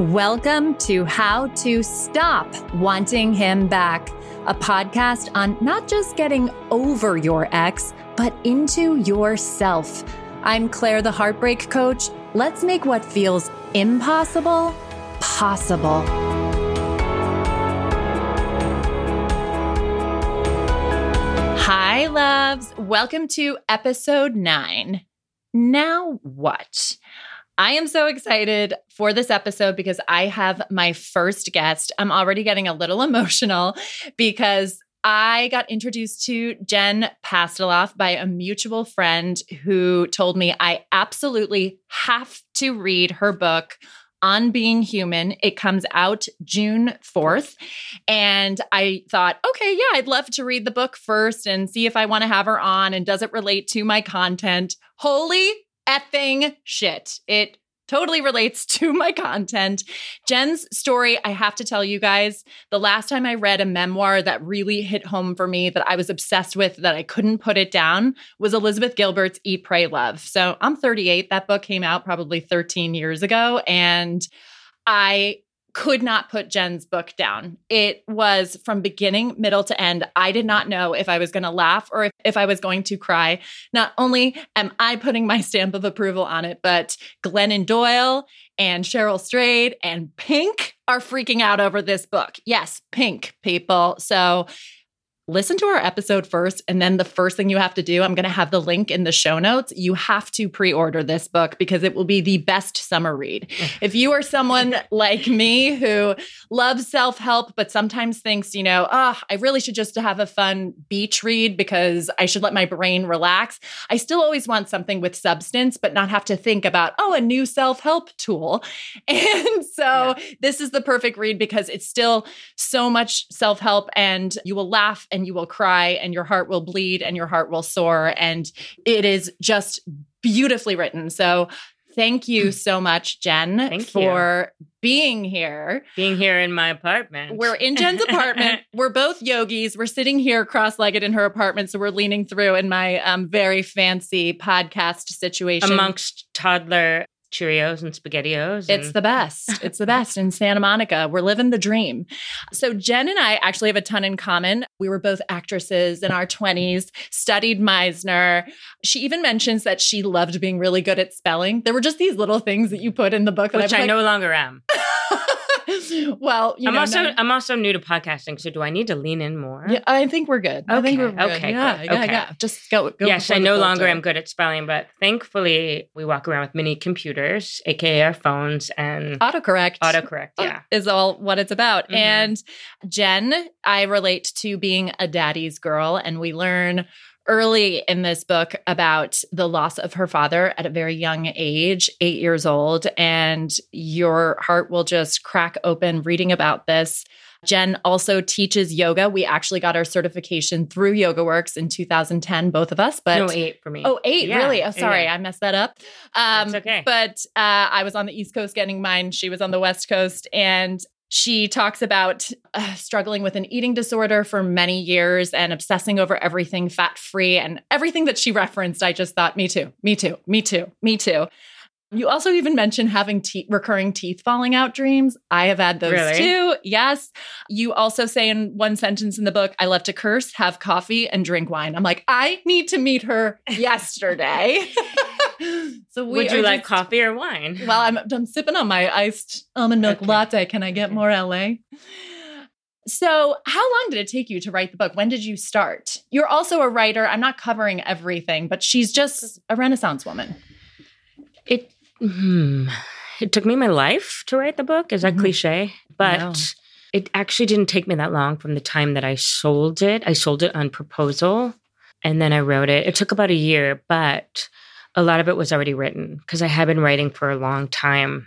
Welcome to How to Stop Wanting Him Back, a podcast on not just getting over your ex, but into yourself. I'm Claire, the heartbreak coach. Let's make what feels impossible possible. Hi, loves. Welcome to episode nine. Now, what? I am so excited for this episode because I have my first guest. I'm already getting a little emotional because I got introduced to Jen Pastiloff by a mutual friend who told me I absolutely have to read her book on being human. It comes out June 4th. And I thought, okay, yeah, I'd love to read the book first and see if I want to have her on and does it relate to my content. Holy effing shit. It totally relates to my content. Jen's story, I have to tell you guys, the last time I read a memoir that really hit home for me, that I was obsessed with, that I couldn't put it down, was Elizabeth Gilbert's Eat, Pray, Love. So I'm 38. That book came out probably 13 years ago. And I could not put Jen's book down. It was from beginning, middle to end. I did not know if I was going to laugh or if, if, I was going to cry. Not only am I putting my stamp of approval on it, but Glennon Doyle and Cheryl Strayed and Pink are freaking out over this book. Yes, Pink people. So listen to our episode first. And then the first thing you have to do, I'm going to have the link in the show notes. You have to pre order this book because it will be the best summer read. if you are someone like me who loves self help, but sometimes thinks, you know, oh, I really should just have a fun beach read because I should let my brain relax. I still always want something with substance, but not have to think about, oh, a new self help tool. And so yeah. this is the perfect read because it's still so much self help and you will laugh and you will cry and your heart will bleed and your heart will soar. And it is just beautifully written. So thank you so much, Jen, thank for you. being here. Being here in my apartment. We're in Jen's apartment. we're both yogis. We're sitting here cross legged in her apartment. So we're leaning through in my um, very fancy podcast situation. Amongst toddler Cheerios and SpaghettiOs. And- it's the best. It's the best in Santa Monica. We're living the dream. So, Jen and I actually have a ton in common. We were both actresses in our 20s, studied Meisner. She even mentions that she loved being really good at spelling. There were just these little things that you put in the book that which I, I no longer am. well, I'm know, also I'm also new to podcasting, so do I need to lean in more? Yeah, I think we're good. Okay, I think we're good. okay, yeah, yeah, okay. yeah. Just go. go yes, I no longer am good at spelling, but thankfully we walk around with mini computers, aka our phones, and autocorrect. Autocorrect, yeah, is all what it's about. Mm-hmm. And Jen, I relate to being a daddy's girl, and we learn early in this book about the loss of her father at a very young age, eight years old. And your heart will just crack open reading about this. Jen also teaches yoga. We actually got our certification through Yoga Works in 2010, both of us. But no, eight for me. Oh, eight, yeah. really? Oh, sorry, yeah. I messed that up. Um, That's okay. But uh, I was on the East Coast getting mine. She was on the West Coast, and she talks about uh, struggling with an eating disorder for many years and obsessing over everything fat free and everything that she referenced. I just thought, me too, me too, me too, me too. You also even mentioned having te- recurring teeth falling out dreams. I have had those really? too. Yes. You also say in one sentence in the book, I love to curse, have coffee, and drink wine. I'm like, I need to meet her yesterday. so would you like just, coffee or wine? Well, I'm, I'm sipping on my iced almond milk okay. latte. Can I get more LA? So, how long did it take you to write the book? When did you start? You're also a writer. I'm not covering everything, but she's just a Renaissance woman. It Hmm. It took me my life to write the book. Is that mm-hmm. cliche? But no. it actually didn't take me that long from the time that I sold it. I sold it on proposal and then I wrote it. It took about a year, but a lot of it was already written because I had been writing for a long time.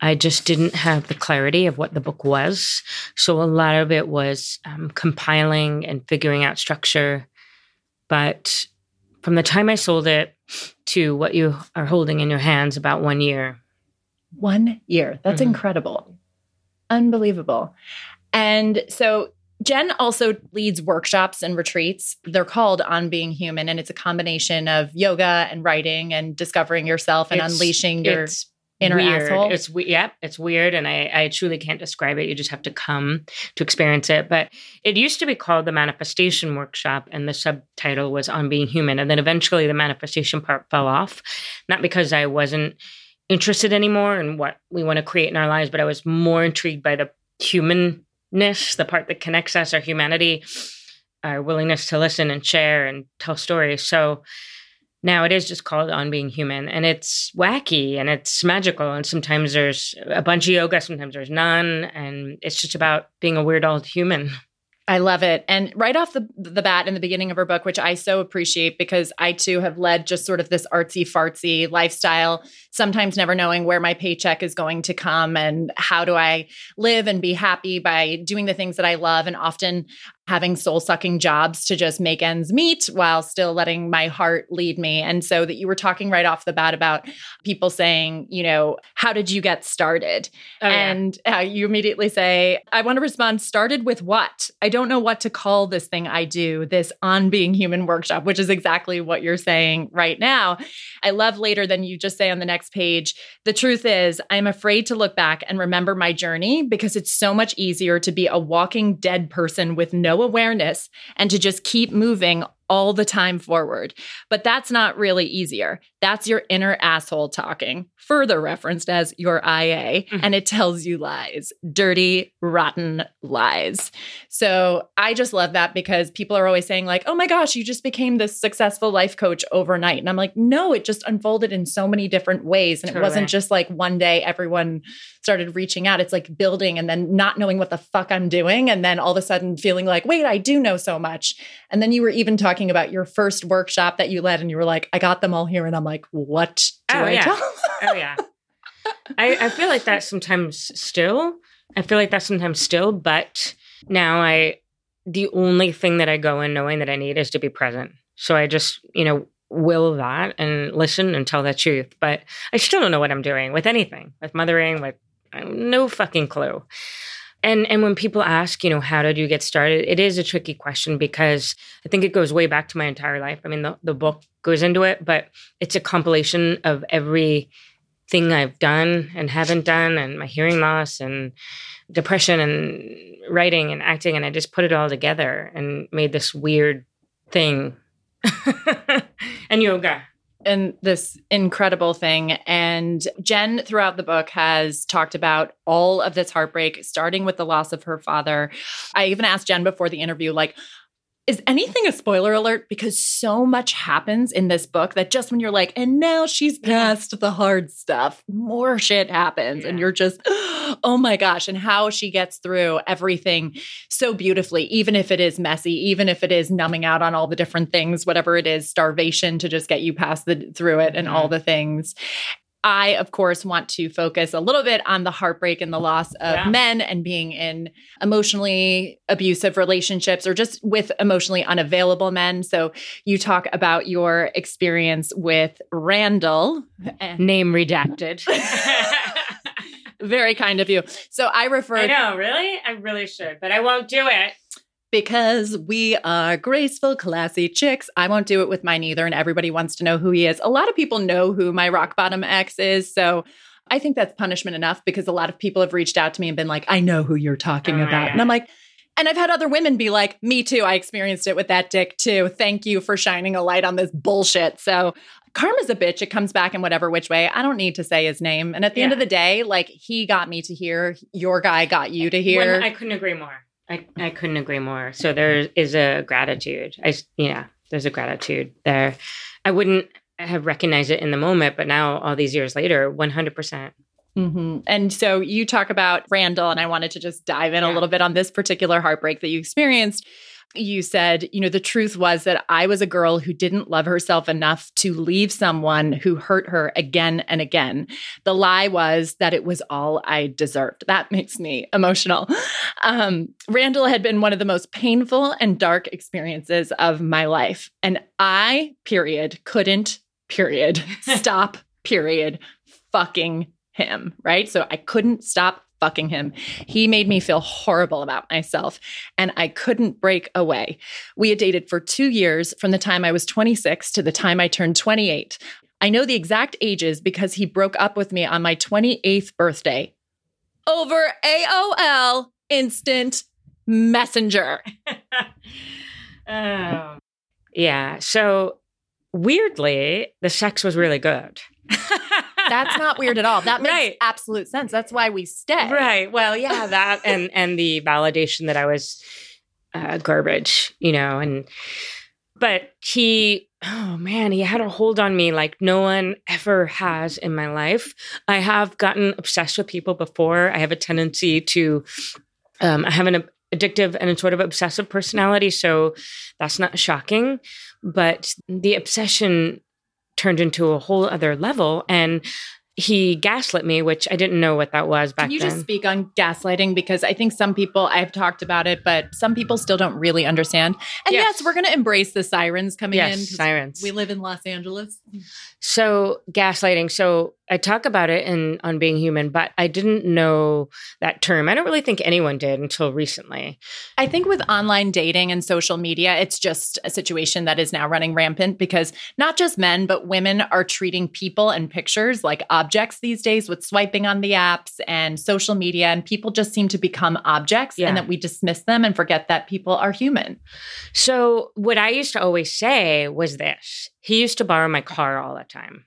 I just didn't have the clarity of what the book was. So a lot of it was um, compiling and figuring out structure. But from the time I sold it to what you are holding in your hands, about one year. One year. That's mm-hmm. incredible. Unbelievable. And so Jen also leads workshops and retreats. They're called On Being Human, and it's a combination of yoga and writing and discovering yourself and it's, unleashing your inner weird. asshole. It's we- yep, it's weird, and I I truly can't describe it. You just have to come to experience it. But it used to be called the Manifestation Workshop, and the subtitle was on being human. And then eventually, the manifestation part fell off, not because I wasn't interested anymore in what we want to create in our lives, but I was more intrigued by the humanness, the part that connects us, our humanity, our willingness to listen and share and tell stories. So now it is just called on being human and it's wacky and it's magical and sometimes there's a bunch of yoga sometimes there's none and it's just about being a weird old human I love it. And right off the the bat in the beginning of her book, which I so appreciate because I too have led just sort of this artsy fartsy lifestyle, sometimes never knowing where my paycheck is going to come and how do I live and be happy by doing the things that I love and often having soul sucking jobs to just make ends meet while still letting my heart lead me. And so that you were talking right off the bat about people saying, you know, how did you get started? Oh, yeah. and uh, you immediately say, I want to respond, started with what? I don't know what to call this thing I do, this on being human workshop, which is exactly what you're saying right now. I love later than you just say on the next page. The truth is, I'm afraid to look back and remember my journey because it's so much easier to be a walking dead person with no awareness and to just keep moving all the time forward. But that's not really easier. That's your inner asshole talking, further referenced as your IA, Mhm. and it tells you lies, dirty, rotten lies. So I just love that because people are always saying, like, oh my gosh, you just became this successful life coach overnight. And I'm like, no, it just unfolded in so many different ways. And it wasn't just like one day everyone started reaching out. It's like building and then not knowing what the fuck I'm doing. And then all of a sudden feeling like, wait, I do know so much. And then you were even talking about your first workshop that you led, and you were like, I got them all here. And I'm like, what do Oh, I yeah. tell? oh yeah I, I feel like that sometimes still i feel like that sometimes still but now i the only thing that i go in knowing that i need is to be present so i just you know will that and listen and tell the truth but i still don't know what i'm doing with anything with mothering with I have no fucking clue and and when people ask you know how did you get started it is a tricky question because i think it goes way back to my entire life i mean the, the book goes into it but it's a compilation of every thing I've done and haven't done, and my hearing loss and depression and writing and acting. And I just put it all together and made this weird thing. and yoga. And this incredible thing. And Jen, throughout the book, has talked about all of this heartbreak, starting with the loss of her father. I even asked Jen before the interview, like, is anything a spoiler alert? Because so much happens in this book that just when you're like, and now she's past the hard stuff, more shit happens. And you're just, oh my gosh. And how she gets through everything so beautifully, even if it is messy, even if it is numbing out on all the different things, whatever it is, starvation to just get you past the through it and all mm-hmm. the things. I, of course, want to focus a little bit on the heartbreak and the loss of Yeah. men and being in emotionally abusive relationships or just with emotionally unavailable men. So, you talk about your experience with Randall. Name redacted. Very kind of you. So, I refer. I refer know, really? I really should, but I won't do it. Because we are graceful, classy chicks. I won't do it with mine either. And everybody wants to know who he is. A lot of people know who my rock bottom ex is. So I think that's punishment enough because a lot of people have reached out to me and been like, I know who you're talking Oh, about. yeah. And I'm like, and I've had other women be like, me too. I experienced it with that dick too. Thank you for shining a light on this bullshit. So karma's a bitch. It comes back in whatever which way. I don't need to say his name. And at the end of the day, like he got me to hear, your guy got you to hear. When- I couldn't agree more. I, I couldn't agree more. So there is a gratitude. I yeah, there's a gratitude there. I wouldn't have recognized it in the moment, but now all these years later, 100%. hmm And so you talk about Randall, and I wanted to just dive in a little bit on this particular heartbreak that you experienced. You said, you know, the truth was that I was a girl who didn't love herself enough to leave someone who hurt her again and again. The lie was that it was all I deserved. That makes me emotional. Um, Randall had been one of the most painful and dark experiences of my life. And I, period, couldn't, period, stop, period, fucking him, right? So I couldn't stop fucking him. He made me feel horrible about myself and I couldn't break away. We had dated for two years from the time I was 26 to the time I turned 28. I know the exact ages because he broke up with me on my 28th birthday over AOL instant messenger. oh. Yeah. So weirdly, the sex was really good. That's not weird at all. That makes right. absolute sense. That's why we stay. Right. Well, yeah, that and and the validation that I was uh, garbage, you know, and but he oh man, he had a hold on me like no one ever has in my life. I have gotten obsessed with people before. I have a tendency to um, I have an addictive and sort of obsessive personality, so that's not shocking. But the obsession turned into a whole other level. And he gaslit me, which I didn't know what that was back then. Can you then. just speak on gaslighting? Because I think some people, I've talked about it, but some people still don't really understand. And yes, yes we're going to embrace the sirens coming yes, in. Sirens. We live in Los Angeles. So, gaslighting. So, I talk about it in on being human, but I didn't know that term. I don't really think anyone did until recently. I think with online dating and social media, it's just a situation that is now running rampant because not just men, but women are treating people and pictures like objects these days with swiping on the apps and social media. And people just seem to become objects yeah. and that we dismiss them and forget that people are human. So, what I used to always say was this he used to borrow my car all the time.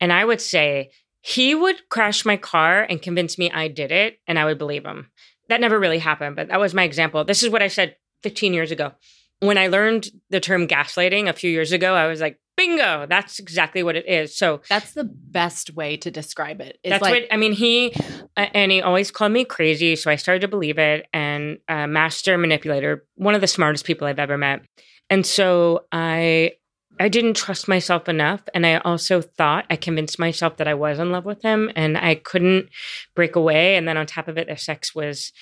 And I would say he would crash my car and convince me I did it, and I would believe him. That never really happened, but that was my example. This is what I said 15 years ago. When I learned the term gaslighting a few years ago, I was like, bingo, that's exactly what it is. So that's the best way to describe it. That's like- what I mean. He uh, and he always called me crazy, so I started to believe it. And uh, master manipulator, one of the smartest people I've ever met. And so I I didn't trust myself enough. And I also thought I convinced myself that I was in love with him and I couldn't break away. And then on top of it, the sex was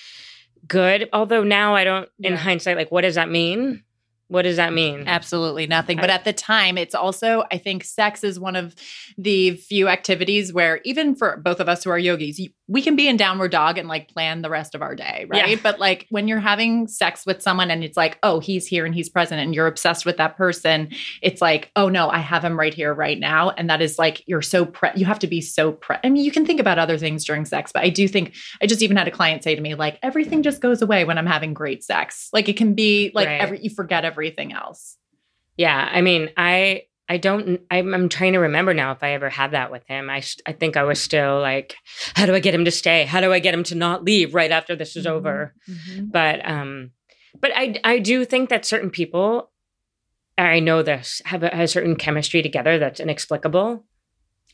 good. Although now I don't, yeah. in hindsight, like, what does that mean? What does that mean? Absolutely nothing. But at the time, it's also, I think sex is one of the few activities where, even for both of us who are yogis, we can be in downward dog and like plan the rest of our day, right? Yeah. But like when you're having sex with someone and it's like, oh, he's here and he's present and you're obsessed with that person, it's like, oh no, I have him right here, right now. And that is like, you're so, pre- you have to be so, pre- I mean, you can think about other things during sex, but I do think, I just even had a client say to me, like, everything just goes away when I'm having great sex. Like it can be like, right. every, you forget everything else. Yeah. I mean, I, I don't. I'm, I'm, trying to remember now if I ever had that with him. I I think I was still like, how do I get him to stay? How do I get him to not leave right after this is mm-hmm. over? Mm-hmm. But um, but I I do think that certain people, I know this have a, a certain chemistry together that's inexplicable.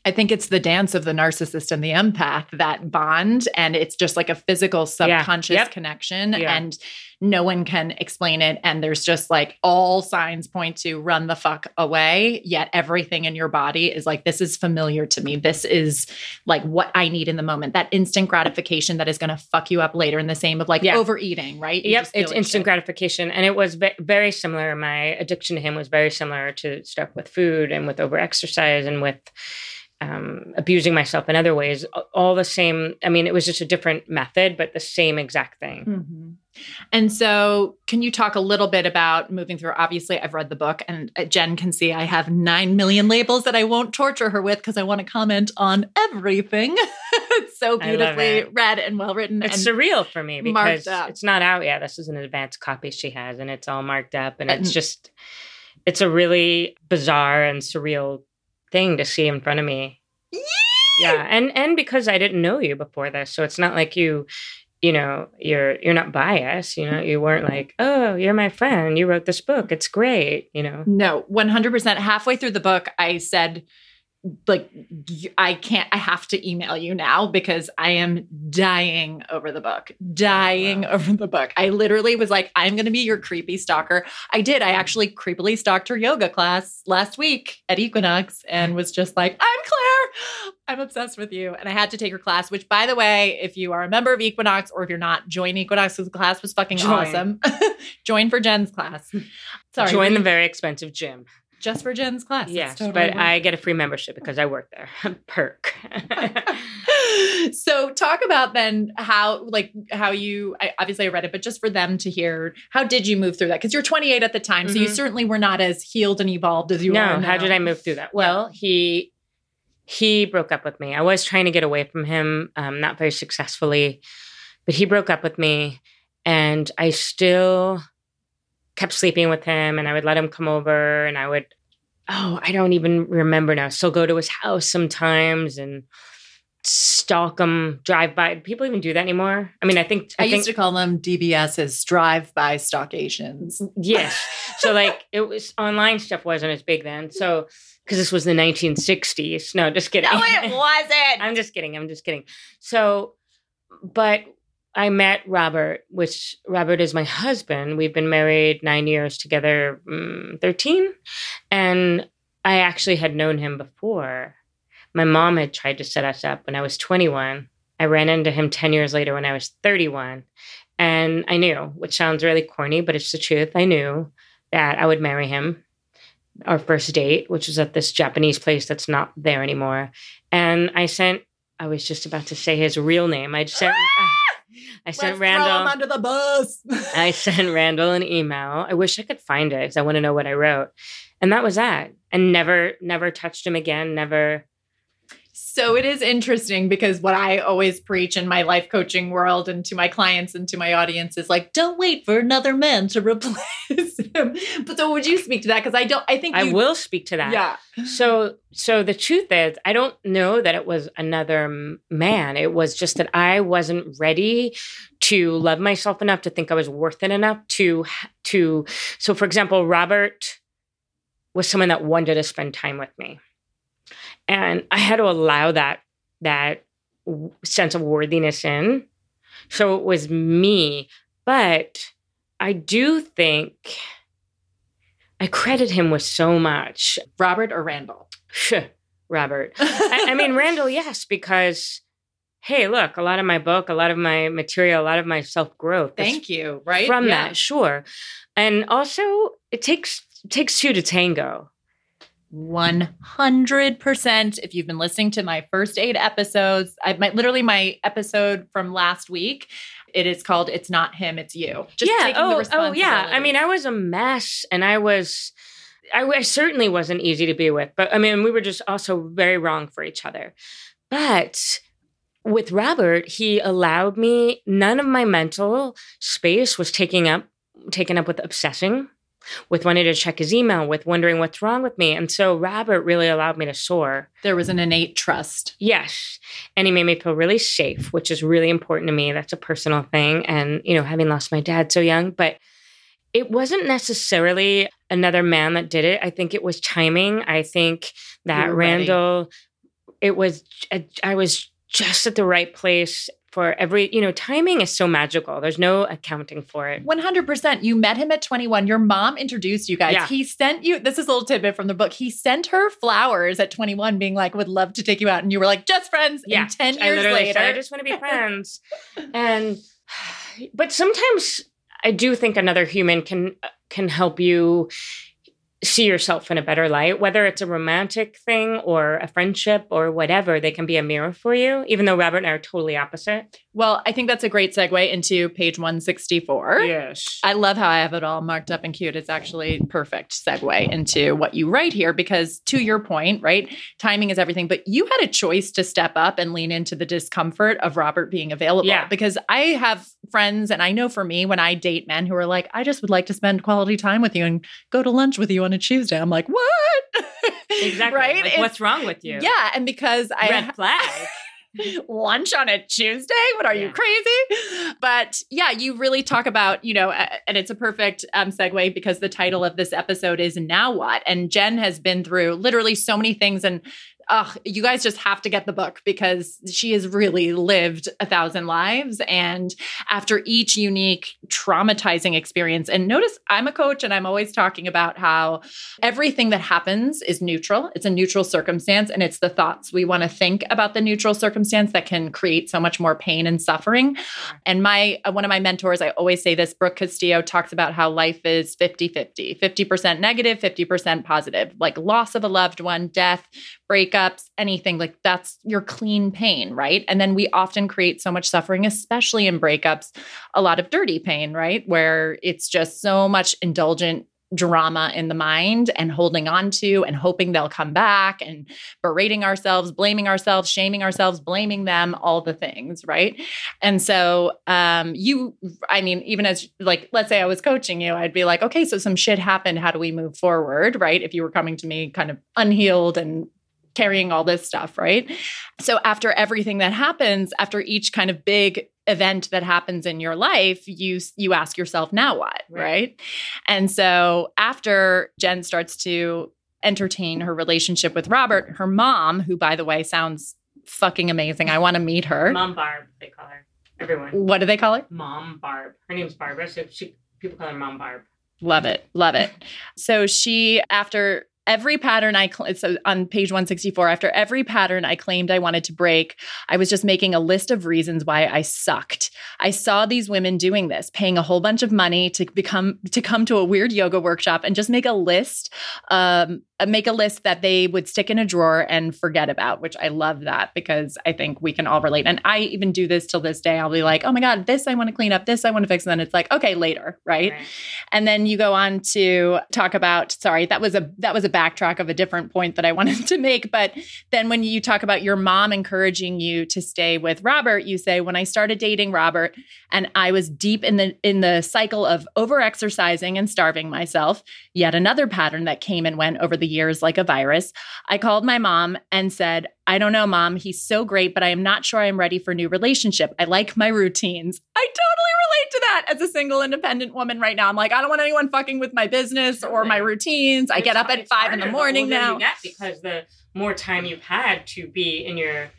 I think it's the dance of the narcissist and the empath that bond, and it's just like a physical subconscious yeah. yep. connection. Yeah. And no one can explain it. And there's just like all signs point to run the fuck away. Yet everything in your body is like, this is familiar to me. This is like what I need in the moment. That instant gratification that is going to fuck you up later in the same of like yeah. overeating, right? You yep. It's like instant shit. gratification. And it was very similar. My addiction to him was very similar to stuff with food and with over exercise and with um, abusing myself in other ways. All the same. I mean, it was just a different method, but the same exact thing. Mm-hmm. And so, can you talk a little bit about moving through? Obviously, I've read the book, and uh, Jen can see I have nine million labels that I won't torture her with because I want to comment on everything. it's so beautifully it. read and well written. It's and surreal for me because it's not out yet. This is an advanced copy she has, and it's all marked up, and it's just, it's a really bizarre and surreal thing to see in front of me. Yeah, and and because I didn't know you before this, so it's not like you you know you're you're not biased you know you weren't like oh you're my friend you wrote this book it's great you know? No 100% halfway through the book i said like I can't I have to email you now because I am dying over the book. Dying wow. over the book. I literally was like I'm going to be your creepy stalker. I did. I actually creepily stalked her yoga class last week at Equinox and was just like, "I'm Claire. I'm obsessed with you." And I had to take her class, which by the way, if you are a member of Equinox or if you're not, join Equinox because the class was fucking join. awesome. join for Jen's class. Hmm. Sorry. Join the very expensive gym just for Jen's class. Yes, totally but I get a free membership because I work there. Perk. so talk about then how like how you I, obviously I read it, but just for them to hear, how did you move through that? Because you're 28 at the time, mm-hmm. so you mm-hmm. certainly were not as healed and evolved as you no, are. No, how did I move through that? Well, he he broke up with me. I was trying to get away from him, um, not very successfully, but he broke up with me, and I still kept sleeping with him, and I would let him come over, and I would oh, I don't even remember now. Still go to his house sometimes and stalk him, drive by. People even do that anymore. I mean, I think I, I used to call them DBSs, drive by stalkations. Mm, yes. so like it was online stuff wasn't as big then. So because this was the 1960s. No, just kidding. No, it wasn't. I'm just kidding. I'm just kidding. So, but I met Robert, which Robert is my husband. We've been married nine years together, mm, 13. And I actually had known him before. My mom had tried to set us up when I was 21. I ran into him 10 years later when I was 31. And I knew, which sounds really corny, but it's the truth. I knew that I would marry him. Our first date, which was at this Japanese place that's not there anymore. And I sent, I was just about to say his real name. I sent. I sent Let's Randall under the bus. I sent Randall an email. I wish I could find it because I want to know what I wrote. And that was that. And never, never touched him again. Never so it is interesting because what I always preach in my life coaching world and to my clients and to my audience is like, don't wait for another man to replace him. But so would you speak to that? Because I don't, I think you, I will speak to that. Yeah. So, so the truth is, I don't know that it was another man. It was just that I wasn't ready to love myself enough to think I was worth it enough to, to, so for example, Robert was someone that wanted to spend time with me and i had to allow that that sense of worthiness in so it was me but i do think i credit him with so much robert or randall robert I, I mean randall yes because hey, look, a lot of my book, a lot of my material, a lot of my self growth. Thank you. Right from yeah. that, sure. And also, it takes takes two to tango. 100%. If you've been listening to my first eight episodes, I my literally my episode from last week, it is called It's Not Him, It's You. Just yeah. oh, oh, yeah. I mean, I was a mess and I was, I, I certainly wasn't easy to be with, but I mean, we were just also very wrong for each other. But with Robert, he allowed me, none of my mental space was taking up taken up with obsessing with wanting to check his email, with wondering what's wrong with me. And so Robert really allowed me to soar. There was an innate trust. Yes. And he made me feel really safe, which is really important to me. That's a personal thing. And, you know, having lost my dad so young, but it wasn't necessarily another man that did it. I think it was timing. I think that Randall, it was, I was just at the right place for every, you know, timing is so magical. There's no accounting for it. 100%. You met him at 21. Your mom introduced you guys. Yeah. He sent you, this is a little tidbit from the book. He sent her flowers at 21, being like, would love to take you out. And you were like, just friends. Yeah. And 10 years later, said, I just want to be friends. and, but sometimes I do think another human can, uh, can help you see yourself in a better light, whether it's a romantic thing or a friendship or whatever, they can be a mirror for you, even though Robert and I are totally opposite. Well, I think that's a great segue into page 164. Yes. I love how I have it all marked up and cute. It's actually perfect segue into what you write here because to your point, right? Timing is everything, but you had a choice to step up and lean into the discomfort of Robert being available. Yeah. Because I have friends and I know for me when I date men who are like, I just would like to spend quality time with you and go to lunch with you on a Tuesday. I'm like, what? Exactly. right? Like, what's wrong with you? Yeah. And because I red flag. lunch on a Tuesday? What are yeah. you crazy? But yeah, you really talk about, you know, and it's a perfect um, segue because the title of this episode is Now What? And Jen has been through literally so many things. And oh, you guys just have to get the book because she has really lived a thousand lives. And after each unique traumatizing experience, and notice I'm a coach and I'm always talking about how everything that happens is neutral. It's a neutral circumstance, and it's the thoughts we want to think about the neutral circumstance that can create so much more pain and suffering. And my uh, one of my mentors, I always say this, Brooke Castillo talks about how life is 50-50, 50% negative, 50% positive, like loss of a loved one, death, breakups, anything like that's your clean pain, right? And then we often create so much suffering, especially in breakups, a lot of dirty pain, right? Where it's just so much indulgent drama in the mind and holding on to and hoping they'll come back and berating ourselves, blaming ourselves, shaming ourselves, blaming them, all the things, right? And so um you I mean even as like let's say I was coaching you, I'd be like, "Okay, so some shit happened, how do we move forward?" right? If you were coming to me kind of unhealed and carrying all this stuff, right? So after everything that happens, after each kind of big event that happens in your life, you you ask yourself, now what, right? right? And so after Jen starts to entertain her relationship with Robert, her mom, who by the way sounds fucking amazing. I want to meet her. Mom Barb, they call her. Everyone. What do they call her? Mom Barb. Her name's Barbara, so she people call her Mom Barb. Love it. Love it. So she, after every pattern I cl- so on page 164 after every pattern I claimed I wanted to break, I was just making a list of reasons why I sucked. I saw these women doing this, paying a whole bunch of money to become to come to a weird yoga workshop and just make a list um, uh, make a list that they would stick in a drawer and forget about, which I love that because I think we can all relate. And I even do this till this day. I'll be like, oh my God, this I want to clean up, this I want to fix. And then it's like, okay, later, right? right? And then you go on to talk about, sorry, that was a that was a backtrack of a different point that I wanted to make. But then when you talk about your mom encouraging you to stay with Robert, you say, when I started dating Robert and I was deep in the in the cycle of over exercising and starving myself, yet another pattern that came and went over the the years like a virus. I called my mom and said, I don't know, mom. He's so great, but I am not sure I'm ready for a new relationship. I like my routines. I totally relate to that as a single independent woman right now. I'm like, I don't want anyone fucking with my business or my routines. I get up at five in the morning now. because the more time you've had to be in your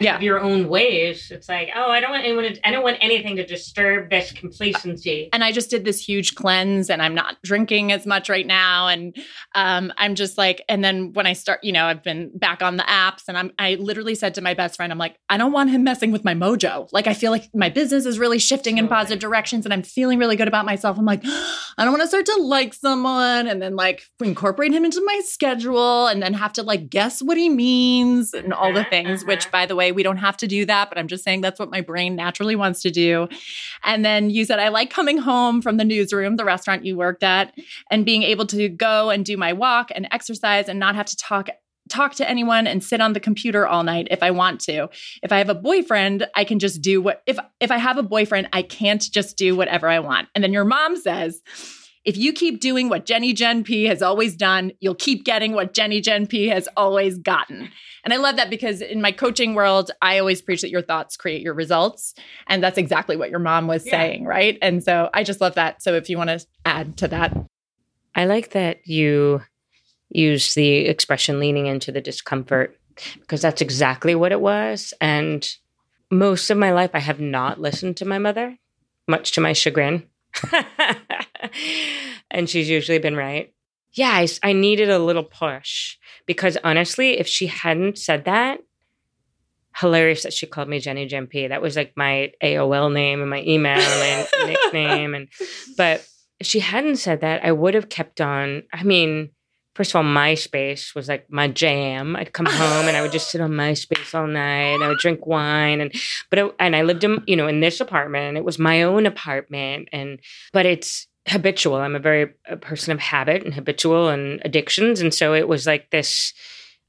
yeah. your own ways. It's like, oh, I don't want anyone. To, I don't want anything to disturb this complacency. And I just did this huge cleanse, and I'm not drinking as much right now. And um, I'm just like, and then when I start, you know, I've been back on the apps, and I'm. I literally said to my best friend, I'm like, I don't want him messing with my mojo. Like, I feel like my business is really shifting in positive directions, and I'm feeling really good about myself. I'm like, I don't want to start to like someone, and then like incorporate him into my schedule, and then have to like guess what he means and all the uh-huh, things. Uh-huh. Which, by the way We don't have to do that, but I'm just saying that's what my brain naturally wants to do. And then you said, I like coming home from the newsroom, the restaurant you worked at, and being able to go and do my walk and exercise and not have to talk talk to anyone and sit on the computer all night if I want to. If I have a boyfriend, I can just do what if if I have a boyfriend, I can't just do whatever I want. And then your mom says, if you keep doing what Jenny Gen P has always done, you'll keep getting what Jenny Gen P has always gotten. And I love that because in my coaching world, I always preach that your thoughts create your results. And that's exactly what your mom was yeah. saying, right? And so I just love that. So if you want to add to that. I like that you use the expression leaning into the discomfort because that's exactly what it was. And most of my life, I have not listened to my mother, much to my chagrin. and she's usually been right. Yeah, I, I needed a little push because honestly, if she hadn't said that, hilarious that she called me Jenny P. That was like my AOL name and my email and nickname. And but if she hadn't said that, I would have kept on. I mean, first of all, MySpace was like my jam. I'd come home and I would just sit on MySpace all night. I would drink wine and but it, and I lived in you know in this apartment. It was my own apartment and but it's habitual. I'm a very a person of habit and habitual and addictions, and so it was like this.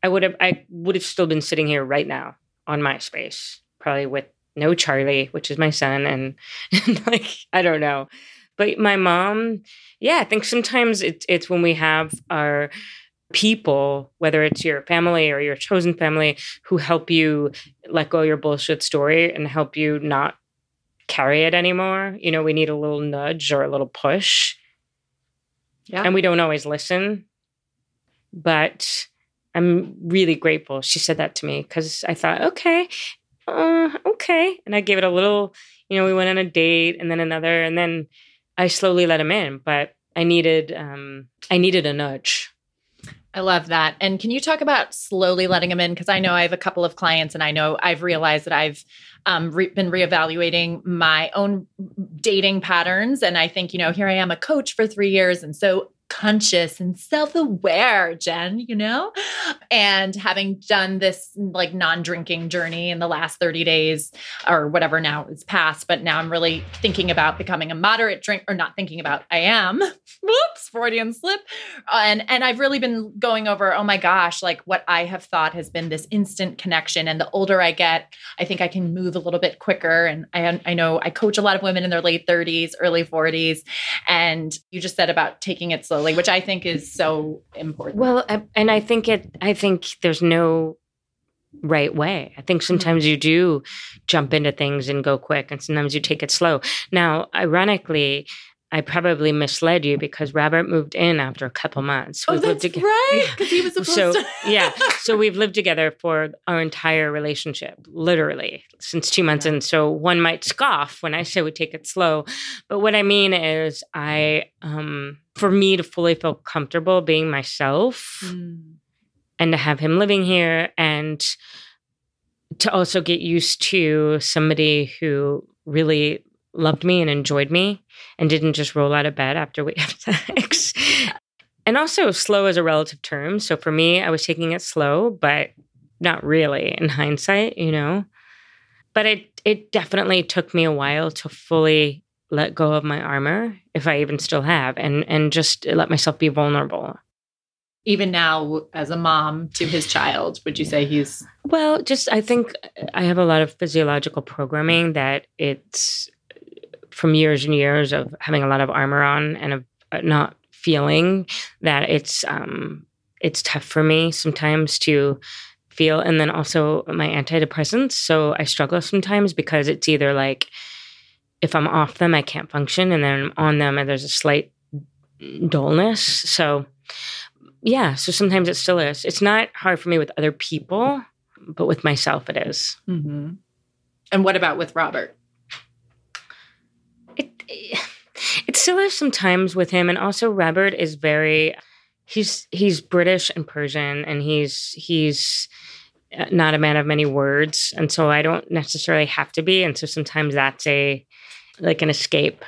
I would have I would have still been sitting here right now on MySpace, probably with no Charlie, which is my son, and, and like I don't know. But my mom, yeah, I think sometimes it's it's when we have our people, whether it's your family or your chosen family, who help you let go your bullshit story and help you not carry it anymore. You know, we need a little nudge or a little push. Yeah. And we don't always listen. But I'm really grateful she said that to me because I thought, okay, uh, okay. And I gave it a little, you know, we went on a date and then another, and then I slowly let him in. But I needed, um, I needed a nudge. I love that. And can you talk about slowly letting them in? Because I know I have a couple of clients, and I know I've realized that I've um, re- been reevaluating my own dating patterns. And I think, you know, here I am a coach for three years. And so conscious and self-aware jen you know? And having done this like non-drinking journey in the last 30 days or whatever now is past but now i'm really thinking about becoming a moderate drink or not thinking about i am. Whoops freudian slip. And and i've really been going over oh my gosh like what i have thought has been this instant connection. And the older i get i think i can move a little bit quicker. And i i know i coach a lot of women in their late 30s early 40s and you just said about taking it slow slowly, which I think is so important. Well, and I think it, I think there's no right way. I think sometimes mm-hmm. you do jump into things and go quick, and sometimes you take it slow. Now, ironically, I probably misled you because Robert moved in after a couple months. Oh, we've oh, that's toge- right. Because he was supposed so, to. yeah. So we've lived together for our entire relationship, literally since two months yeah. in. So one might scoff when I say we take it slow, but what I mean is, I, um, for me to fully feel comfortable being myself, mm. and to have him living here, and to also get used to somebody who really loved me and enjoyed me and didn't just roll out of bed after we had sex. and also, slow is a relative term. So for me, I was taking it slow, but not really in hindsight, you know. But it it definitely took me a while to fully let go of my armor, if I even still have, and and just let myself be vulnerable. Even now, as a mom to his child, would you say he's well? Just I think I have a lot of physiological programming that it's from years and years of having a lot of armor on and of uh, not feeling that it's um, it's tough for me sometimes to feel and then also my antidepressants so i struggle sometimes because it's either like if i'm off them i can't function and then on them and there's a slight dullness so yeah so sometimes it still is it's not hard for me with other people but with myself it is. Mm-hmm. and what about with robert it, it still is sometimes with him, and also Robert is very he's he's British and Persian, and he's he's uh, not a man of many words, and so I don't necessarily have to be, and so sometimes that's a like an escape.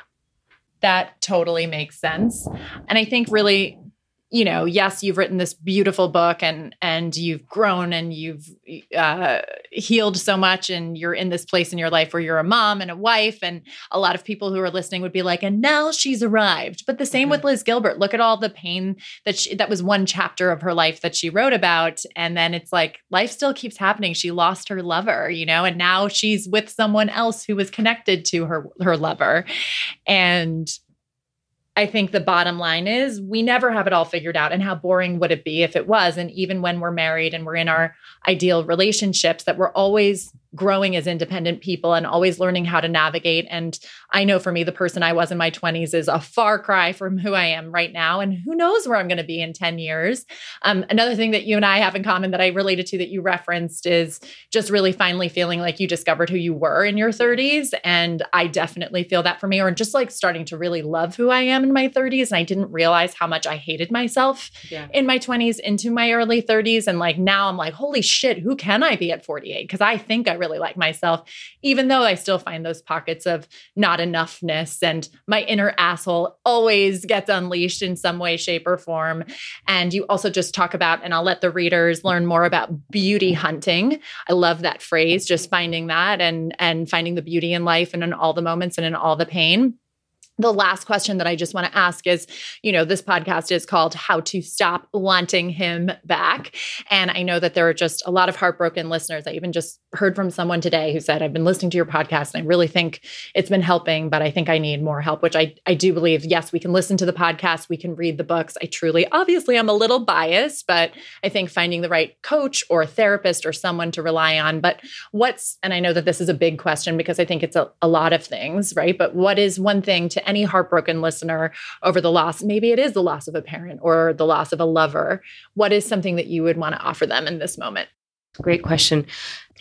That totally makes sense, and I think really you know yes you've written this beautiful book and and you've grown and you've uh, healed so much and you're in this place in your life where you're a mom and a wife and a lot of people who are listening would be like and now she's arrived. But the same mm-hmm. with liz gilbert. Look at all the pain that she, that was one chapter of her life that she wrote about. And then it's like life still keeps happening. She lost her lover you know and now she's with someone else who was connected to her her lover. And I think the bottom line is we never have it all figured out. And how boring would it be if it was? And even when we're married and we're in our ideal relationships, that we're always growing as independent people and always learning how to navigate. And I know for me, the person I was in my 20s is a far cry from who I am right now. And who knows where I'm going to be in 10 years. Um, another thing that you and I have in common that I related to that you referenced is just really finally feeling like you discovered who you were in your 30s. And I definitely feel that for me, or just like starting to really love who I am in my 30s. And I didn't realize how much I hated myself yeah. in my 20s into my early 30s. And like now I'm like, holy shit, who can I be at 48? Because I think I really like myself, even though I still find those pockets of not enoughness and my inner asshole always gets unleashed in some way, shape, or form. And you also just talk about, and I'll let the readers learn more about beauty hunting. I love that phrase, just finding that and and finding the beauty in life and in all the moments and in all the pain the last question that I just want to ask is you know, this podcast is called How to Stop Wanting Him Back. And I know that there are just a lot of heartbroken listeners. I even just heard from someone today who said, I've been listening to your podcast and I really think it's been helping, but I think I need more help, which I, I do believe. Yes, we can listen to the podcast, we can read the books. I truly, obviously, I'm a little biased, but I think finding the right coach or therapist or someone to rely on. But what's, and I know that this is a big question because I think it's a, a lot of things, right? But what is one thing to any heartbroken listener over the loss, maybe it is the loss of a parent or the loss of a lover, what is something that you would want to offer them in this moment? Great question.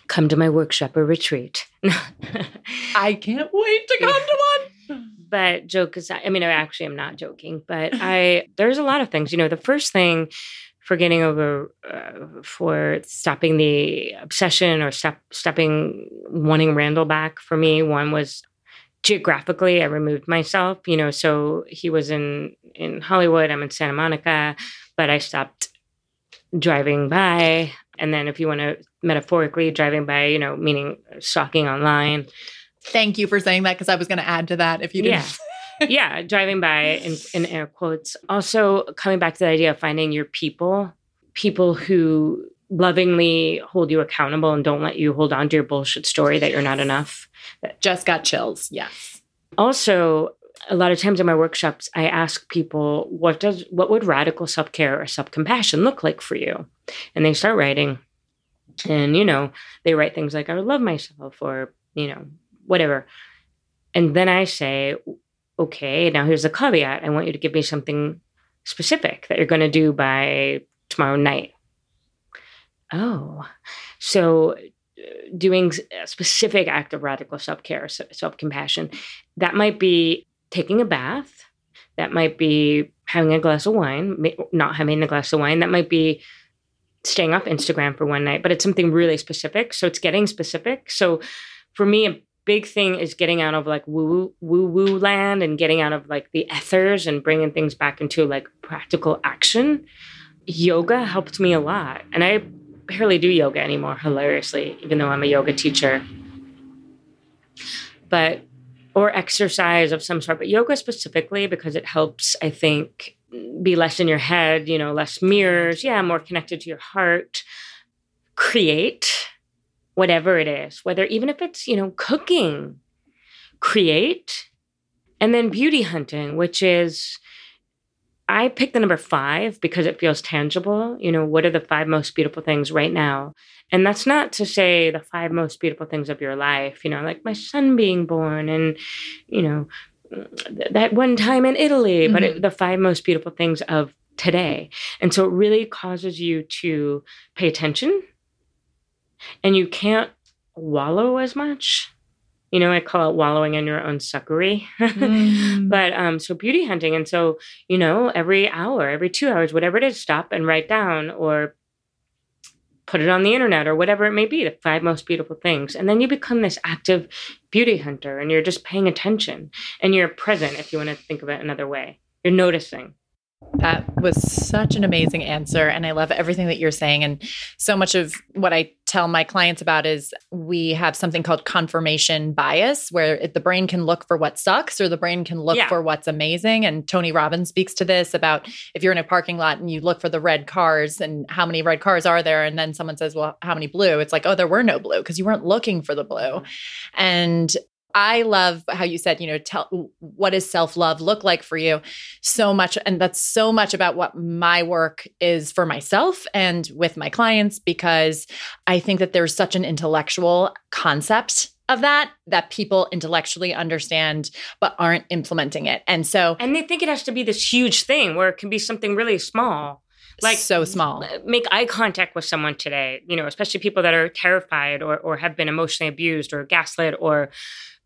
Come to my workshop or retreat. I can't wait to come to one. But joke is, I mean, I actually am not joking, but I, there's a lot of things. You know, the first thing for getting over, uh, for stopping the obsession or stop, stopping wanting Randall back for me, one was geographically, I removed myself, you know, so he was in, in Hollywood, I'm in Santa Monica, but I stopped driving by. And then if you want to metaphorically driving by, you know, meaning stalking online. Thank you for saying that because I was going to add to that if you didn't. Yeah. yeah, driving by in, in air quotes. Also, coming back to the idea of finding your people, people who lovingly hold you accountable and don't let you hold on to your bullshit story that you're not enough. Just got chills. Yes. Also, a lot of times in my workshops, I ask people, what does what would radical self-care or self-compassion look like for you? And they start writing. And, you know, they write things like, I would love myself or, you know, whatever. And then I say, okay, now here's a caveat. I want you to give me something specific that you're going to do by tomorrow night. Oh, so uh, doing a specific act of radical self care, self compassion, that might be taking a bath. That might be having a glass of wine, not having a glass of wine. That might be staying off Instagram for one night, but it's something really specific. So it's getting specific. So for me, a big thing is getting out of like woo woo woo land and getting out of like the ethers and bringing things back into like practical action. Yoga helped me a lot. And I barely do yoga anymore, hilariously, even though I'm a yoga teacher. But or exercise of some sort, but yoga specifically because it helps, I think, be less in your head, you know, less mirrors, yeah, more connected to your heart. Create whatever it is, whether even if it's, you know, cooking, create. And then beauty hunting, which is I picked the number five because it feels tangible. You know, what are the five most beautiful things right now? And that's not to say the five most beautiful things of your life, you know, like my son being born and, you know, that one time in Italy, mm-hmm. but it, mm-hmm. the five most beautiful things of today. And so it really causes you to pay attention and you can't wallow as much you know, I call it wallowing in your own suckery. mm. But um, so beauty hunting. And so, you know, every hour, every two hours, whatever it is, stop and write down or put it on the internet or whatever it may be, the five most beautiful things. And then you become this active beauty hunter and you're just paying attention and you're present, if you want to think of it another way. You're noticing. That was such an amazing answer. And I love everything that you're saying. And so much of what I tell my clients about is we have something called confirmation bias, where the brain can look for what sucks or the brain can look yeah. for what's amazing. And Tony Robbins speaks to this about if you're in a parking lot and you look for the red cars and how many red cars are there. And then someone says, Well, how many blue? It's like, Oh, there were no blue because you weren't looking for the blue. Mm-hmm. And I love how you said, you know, tell what does self-love look like for you? So much and that's so much about what my work is for myself and with my clients because I think that there's such an intellectual concept of that that people intellectually understand but aren't implementing it. And so And they think it has to be this huge thing where it can be something really small like so small make eye contact with someone today you know especially people that are terrified or, or have been emotionally abused or gaslit or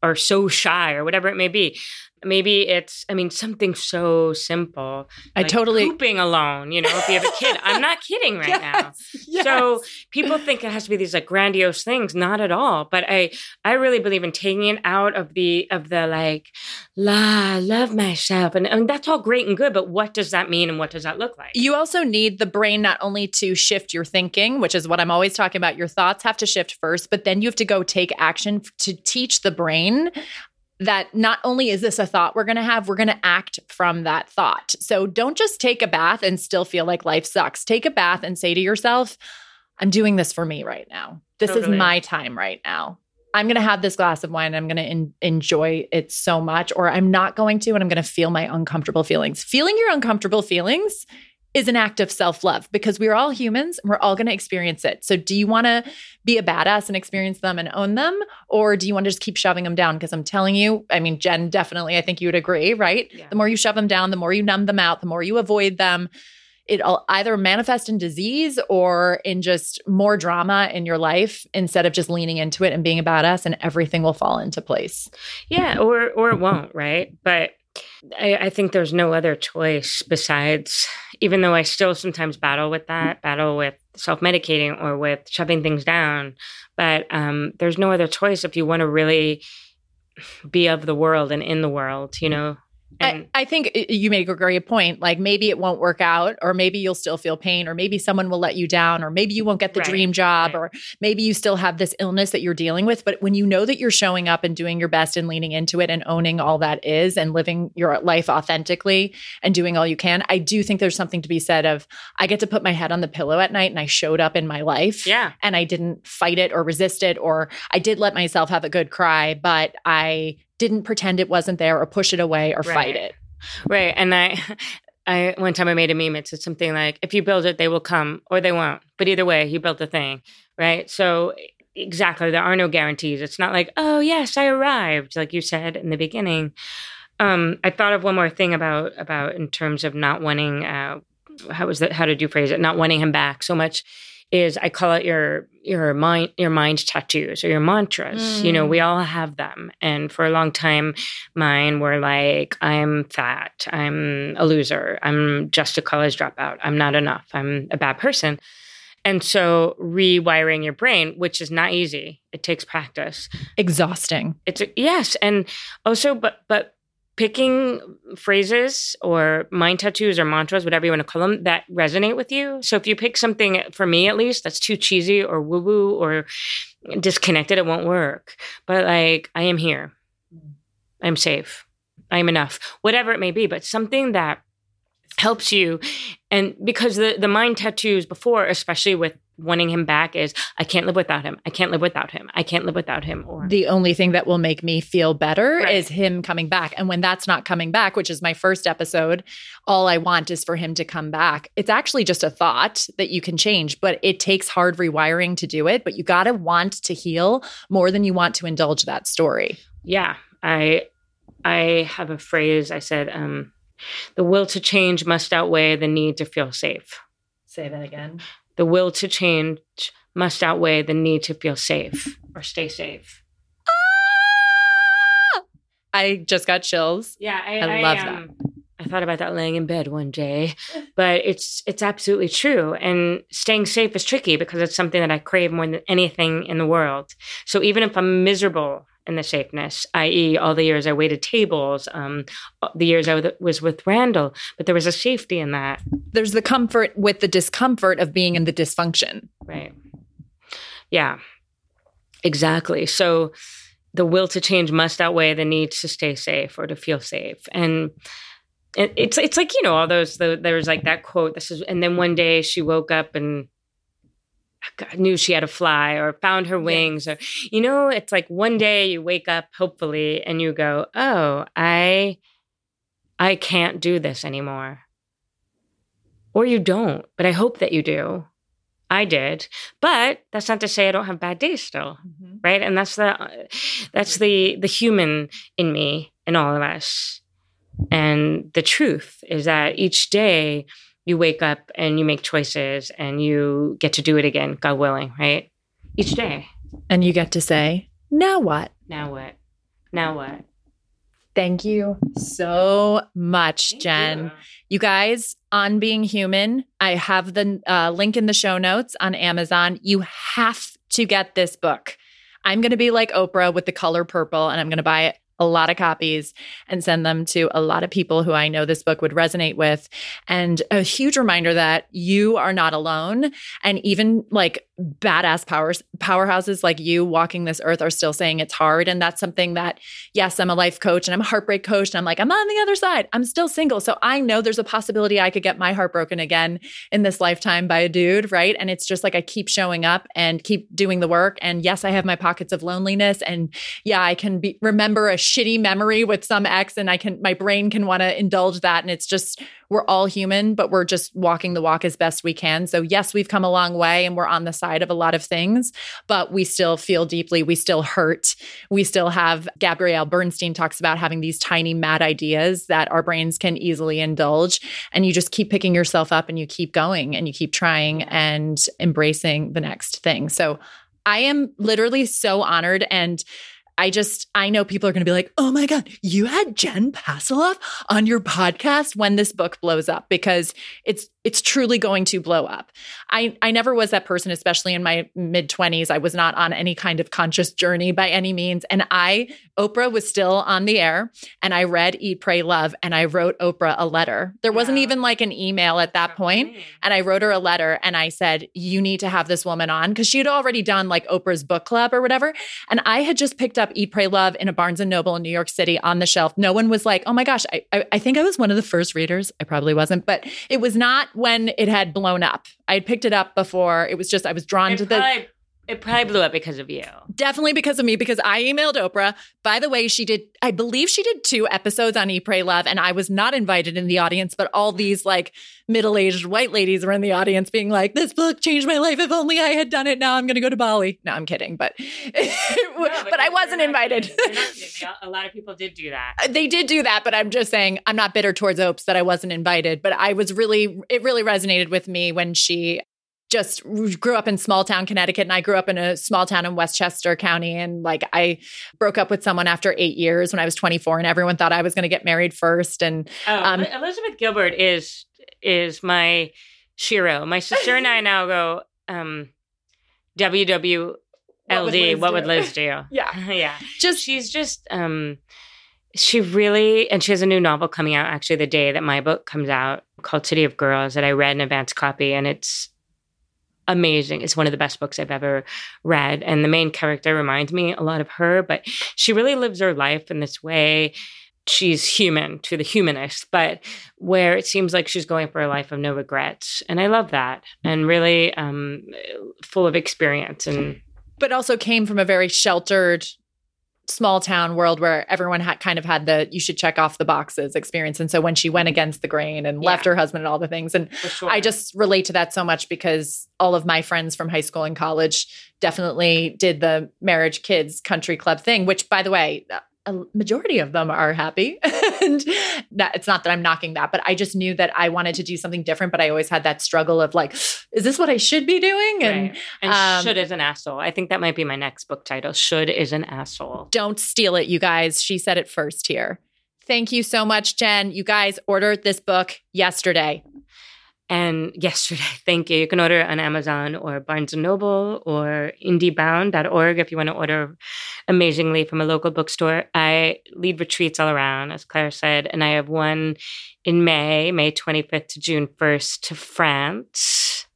are so shy or whatever it may be. Maybe it's, I mean, something so simple. I totally pooping alone. You know, if you have a kid, I'm not kidding right yes, now. Yes. So people think it has to be these like grandiose things. Not at all. But I, I really believe in taking it out of the of the like, la, love myself, and, and that's all great and good. But what does that mean, and what does that look like? You also need the brain not only to shift your thinking, which is what I'm always talking about. Your thoughts have to shift first, but then you have to go take action to teach the brain that not only is this a thought we're going to have, we're going to act from that thought. So don't just take a bath and still feel like life sucks. Take a bath and say to yourself, I'm doing this for me right now. This totally. is my time right now. I'm going to have this glass of wine. And I'm going to enjoy it so much, or I'm not going to, and I'm going to feel my uncomfortable feelings. Feeling your uncomfortable feelings is an act of self love because we're all humans and we're all going to experience it. So, do you want to be a badass and experience them and own them? Or do you want to just keep shoving them down? Because I'm telling you, I mean, Jen, definitely, I think you would agree, right? Yeah. The more you shove them down, the more you numb them out, the more you avoid them, it'll either manifest in disease or in just more drama in your life instead of just leaning into it and being a badass and everything will fall into place. Yeah, or or it won't, right? But I, I think there's no other choice besides, even though I still sometimes battle with that, battle with self medicating or with shoving things down. But um, there's no other choice if you want to really be of the world and in the world, you know, I, I, think uh, you make a great point. Like maybe it won't work out, or maybe you'll still feel pain, or maybe someone will let you down, or maybe you won't get the right, dream job, right. or maybe you still have this illness that you're dealing with. But when you know that you're showing up and doing your best and leaning into it and owning all that is and living your life authentically and doing all you can, I do think there's something to be said of I get to put my head on the pillow at night and I showed up in my life. Yeah. And I didn't fight it or resist it, or I did let myself have a good cry, but I didn't pretend it wasn't there or push it away or right. fight it. Right. And I I one time I made a meme. It said something like, "If you build it, they will come, or they won't. But either way, you built the thing, right?" So exactly, there are no guarantees. It's not like, "Oh yes, I arrived," like you said in the beginning. Um, I thought of one more thing about about in terms of not wanting. Uh, how was that? How did you phrase it? Not wanting him back so much is I call it your your mind your mind tattoos or your mantras. Mm. You know, we mm. all have them. And for a long time mine were like I'm fat, I'm a loser, I'm just a college dropout, I'm not enough, I'm a bad person. And so rewiring your brain, which is not easy. It takes practice. Exhausting. It's a, yes, and also but but picking phrases or mind tattoos or mantras, whatever you want to call them, that resonate with you. So if you pick something, for me at least, that's too cheesy or woo woo or disconnected, it won't work. But like, I am here, mm. I'm safe, I'm enough, whatever it may be, but something that helps you. And because the, the mind tattoos before, especially with wanting him back is I can't live without him. I can't live without him. I can't live without him. Or the only thing that will make me feel better right. is him coming back. And when that's not coming back, which is my first episode, all I want is for him to come back. It's actually just a thought that you can change, but it takes hard rewiring to do it. But you got to want to heal more than you want to indulge that story. Yeah. I I have a phrase I said um the will to change must outweigh the need to feel safe. Say that again the will to change must outweigh the need to feel safe or stay safe. Ah! I just got chills. Yeah, I, I love I, um, that. I thought about that laying in bed one day, but it's it's absolutely true. And staying safe is tricky because it's something that I crave more than anything in the world. So even if I'm miserable in the safeness, i.e., all the years I waited tables, um, the years I was with Randall, but there was a safety in that. There's the comfort with the discomfort of being in the dysfunction. Right. Yeah, exactly. So the will to change must outweigh the need to stay safe or to feel safe. And it's it's like you know all those the, there's like that quote. This is and then one day she woke up and knew she had a fly or found her wings yes. or you know it's like one day you wake up hopefully and you go oh i i can't do this anymore or you don't but i hope that you do i did but that's not to say i don't have bad days still mm-hmm. right and that's the that's the the human in me in all of us and the truth is that each day you wake up and you make choices and you get to do it again, God willing, right? Each day. And you get to say, now what? Now what? Now what? Thank you so much, Thank Jen. You. you. guys, on being human, I have the uh, link in the show notes on Amazon. You have to get this book. I'm going to be like Oprah with the color purple, and I'm going to buy it a lot of copies and send them to a lot of people who I know this book would resonate with. And a huge reminder that you are not alone. And even like badass powers powerhouses like you walking this earth are still saying it's hard. And that's something that yes i'm a life coach and i'm a heartbreak coach. And i'm like i'm on the other side. I'm still single. So i know there's a possibility i could get my heart broken again in this lifetime by a dude right? And it's just like i keep showing up and keep doing the work. And yes i have my pockets of loneliness. And yeah i can be remember a shitty memory with some ex and i can my brain can want to indulge that. And it's just we're all human, but we're just walking the walk as best we can. So, yes, we've come a long way and we're on the side of a lot of things, but we still feel deeply. We still hurt. We still have, Gabrielle Bernstein talks about having these tiny mad ideas that our brains can easily indulge. And you just keep picking yourself up and you keep going and you keep trying and embracing the next thing. So, I am literally so honored and I just, I know people are going to be like, oh my God, you had Jen Pastiloff on your podcast when this book blows up because it's it's truly going to blow up. I, I never was that person, especially in my mid 20s. I was not on any kind of conscious journey by any means. And I, Oprah was still on the air, and I read Eat, Pray, Love, and I wrote Oprah a letter. There wasn't even like an email at that point, And I wrote her a letter and I said, You need to have this woman on because she had already done like Oprah's book club or whatever. And I had just picked up Eat, Pray, Love in a Barnes and Noble in New York City on the shelf. No one was like, Oh my gosh, I, I, I think I was one of the first readers. I probably wasn't, but it was not when it had blown up. I had picked it up before. It was just I was drawn it to the it probably blew up because of you. Definitely because of me, because I emailed Oprah. By the way, she did, I believe she did two episodes on Eat, Pray, Love, and I was not invited in the audience, but all these like middle aged white ladies were in the audience being like, this book changed my life. If only I had done it. Now I'm going to go to Bali. No, I'm kidding, but, no, but, but I wasn't invited. a lot of people did do that. Uh, they did do that, but I'm just saying I'm not bitter towards Opes that I wasn't invited, but I was really, it really resonated with me when she just grew up in small town Connecticut and I grew up in a small town in Westchester County and like I broke up with someone after 8 years when I was 24 and everyone thought I was going to get married first and oh, um, Elizabeth Gilbert is is my shero. My sister and I now go um WWLD what would, what would Liz do? yeah. yeah. Just she's just um she really and she has a new novel coming out actually the day that my book comes out called City of Girls that I read an advance copy and it's amazing. It's one of the best books I've ever read. And the main character reminds me a lot of her, but she really lives her life in this way. She's human to the humanist, but where it seems like she's going for a life of no regrets. And I love that and really um, full of experience and but also came from a very sheltered small town world where everyone had kind of had the you should check off the boxes experience. And so when she went mm-hmm. against the grain and yeah. left her husband and all the things, and sure. I just relate to that so much because all of my friends from high school and college definitely did the marriage kids country club thing, which by the way, a majority of them are happy. and that it's not that I'm knocking that, but I just knew that I wanted to do something different. But I always had that struggle of like, is this what I should be doing? And, right. and um, should is an asshole. I think that might be my next book title. Should is an asshole. Don't steal it, you guys. She said it first here. Thank you so much, Jen. You guys ordered this book yesterday and yesterday. Thank you. You can order on Amazon or Barnes & Noble or indiebound.org if you want to order amazingly from a local bookstore. I lead retreats all around, as Claire said, and I have one in May, May 25th to June 1st to France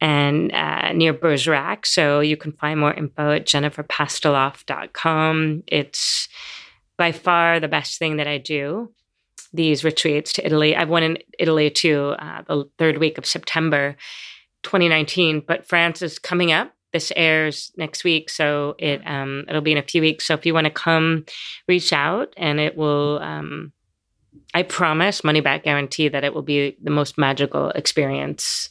and uh, near Bergerac. So you can find more info at jenniferpastiloff.com. It's by far the best thing that I do these retreats to Italy. I've went in Italy too, uh, the third week of September 2019, but France is coming up. This airs next week, so it um, it'll be in a few weeks. So if you want to come, reach out, and it will. Um, I promise, money back guarantee that it will be the most magical experience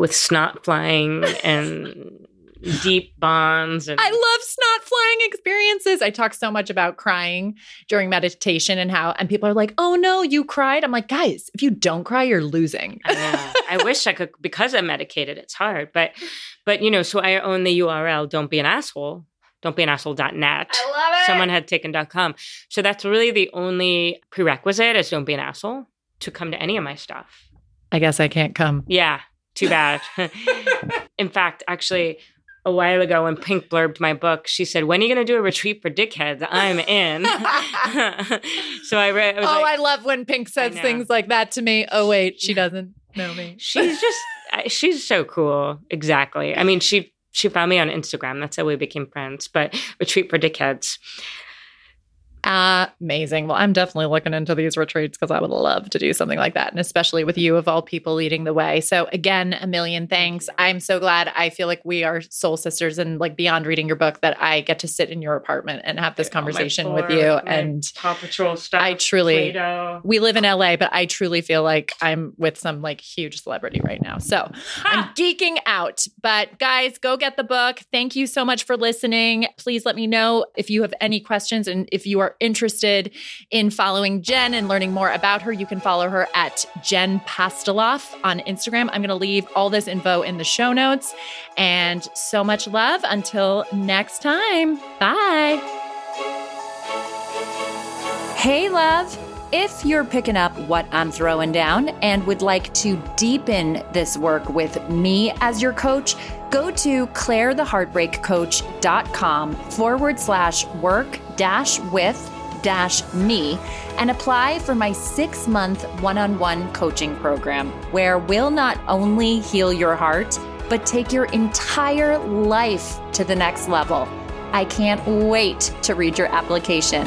with snot flying and deep bonds. And- I love snot flying experiences. I talk so much about crying during meditation and how, and people are like, oh no, you cried. I'm like, guys, if you don't cry, you're losing. I, I wish I could, because I'm medicated, it's hard. But, but you know, so I own the URL, don't be an asshole don't be an asshole.net. I love it. Someone had taken.com. So that's really the only prerequisite is don't be an asshole to come to any of my stuff. I guess I can't come. Yeah, too bad. In fact, actually, a while ago when Pink blurbed my book, she said, "When are you going to do a retreat for dickheads?" I'm in. so I read. I oh, like, I love when Pink says things like that to me. Oh wait, she doesn't know me. She's just she's so cool. Exactly. I mean, she she found me on Instagram. That's how we became friends. But retreat for dickheads. Amazing. Well, I'm definitely looking into these retreats because I would love to do something like that. And especially with you, of all people, leading the way. So, again, a million thanks. I'm so glad. I feel like we are soul sisters and like beyond reading your book that I get to sit in your apartment and have this oh conversation with you. And Paw Patrol stuff. I truly, Play-Doh. we live in LA, but I truly feel like I'm with some like huge celebrity right now. So I'm geeking out. But guys, go get the book. Thank you so much for listening. Please let me know if you have any questions and if you are interested in following Jen and learning more about her, you can follow her at Jen Pastiloff on Instagram. I'm going to leave all this info in the show notes. And so much love. Until next time. Bye. Hey, love. If you're picking up what I'm throwing down and would like to deepen this work with me as your coach, go to clairetheheartbreakcoach.com forward slash work dash with dash me and apply for my six month one on one coaching program, where we'll not only heal your heart, but take your entire life to the next level. I can't wait to read your application.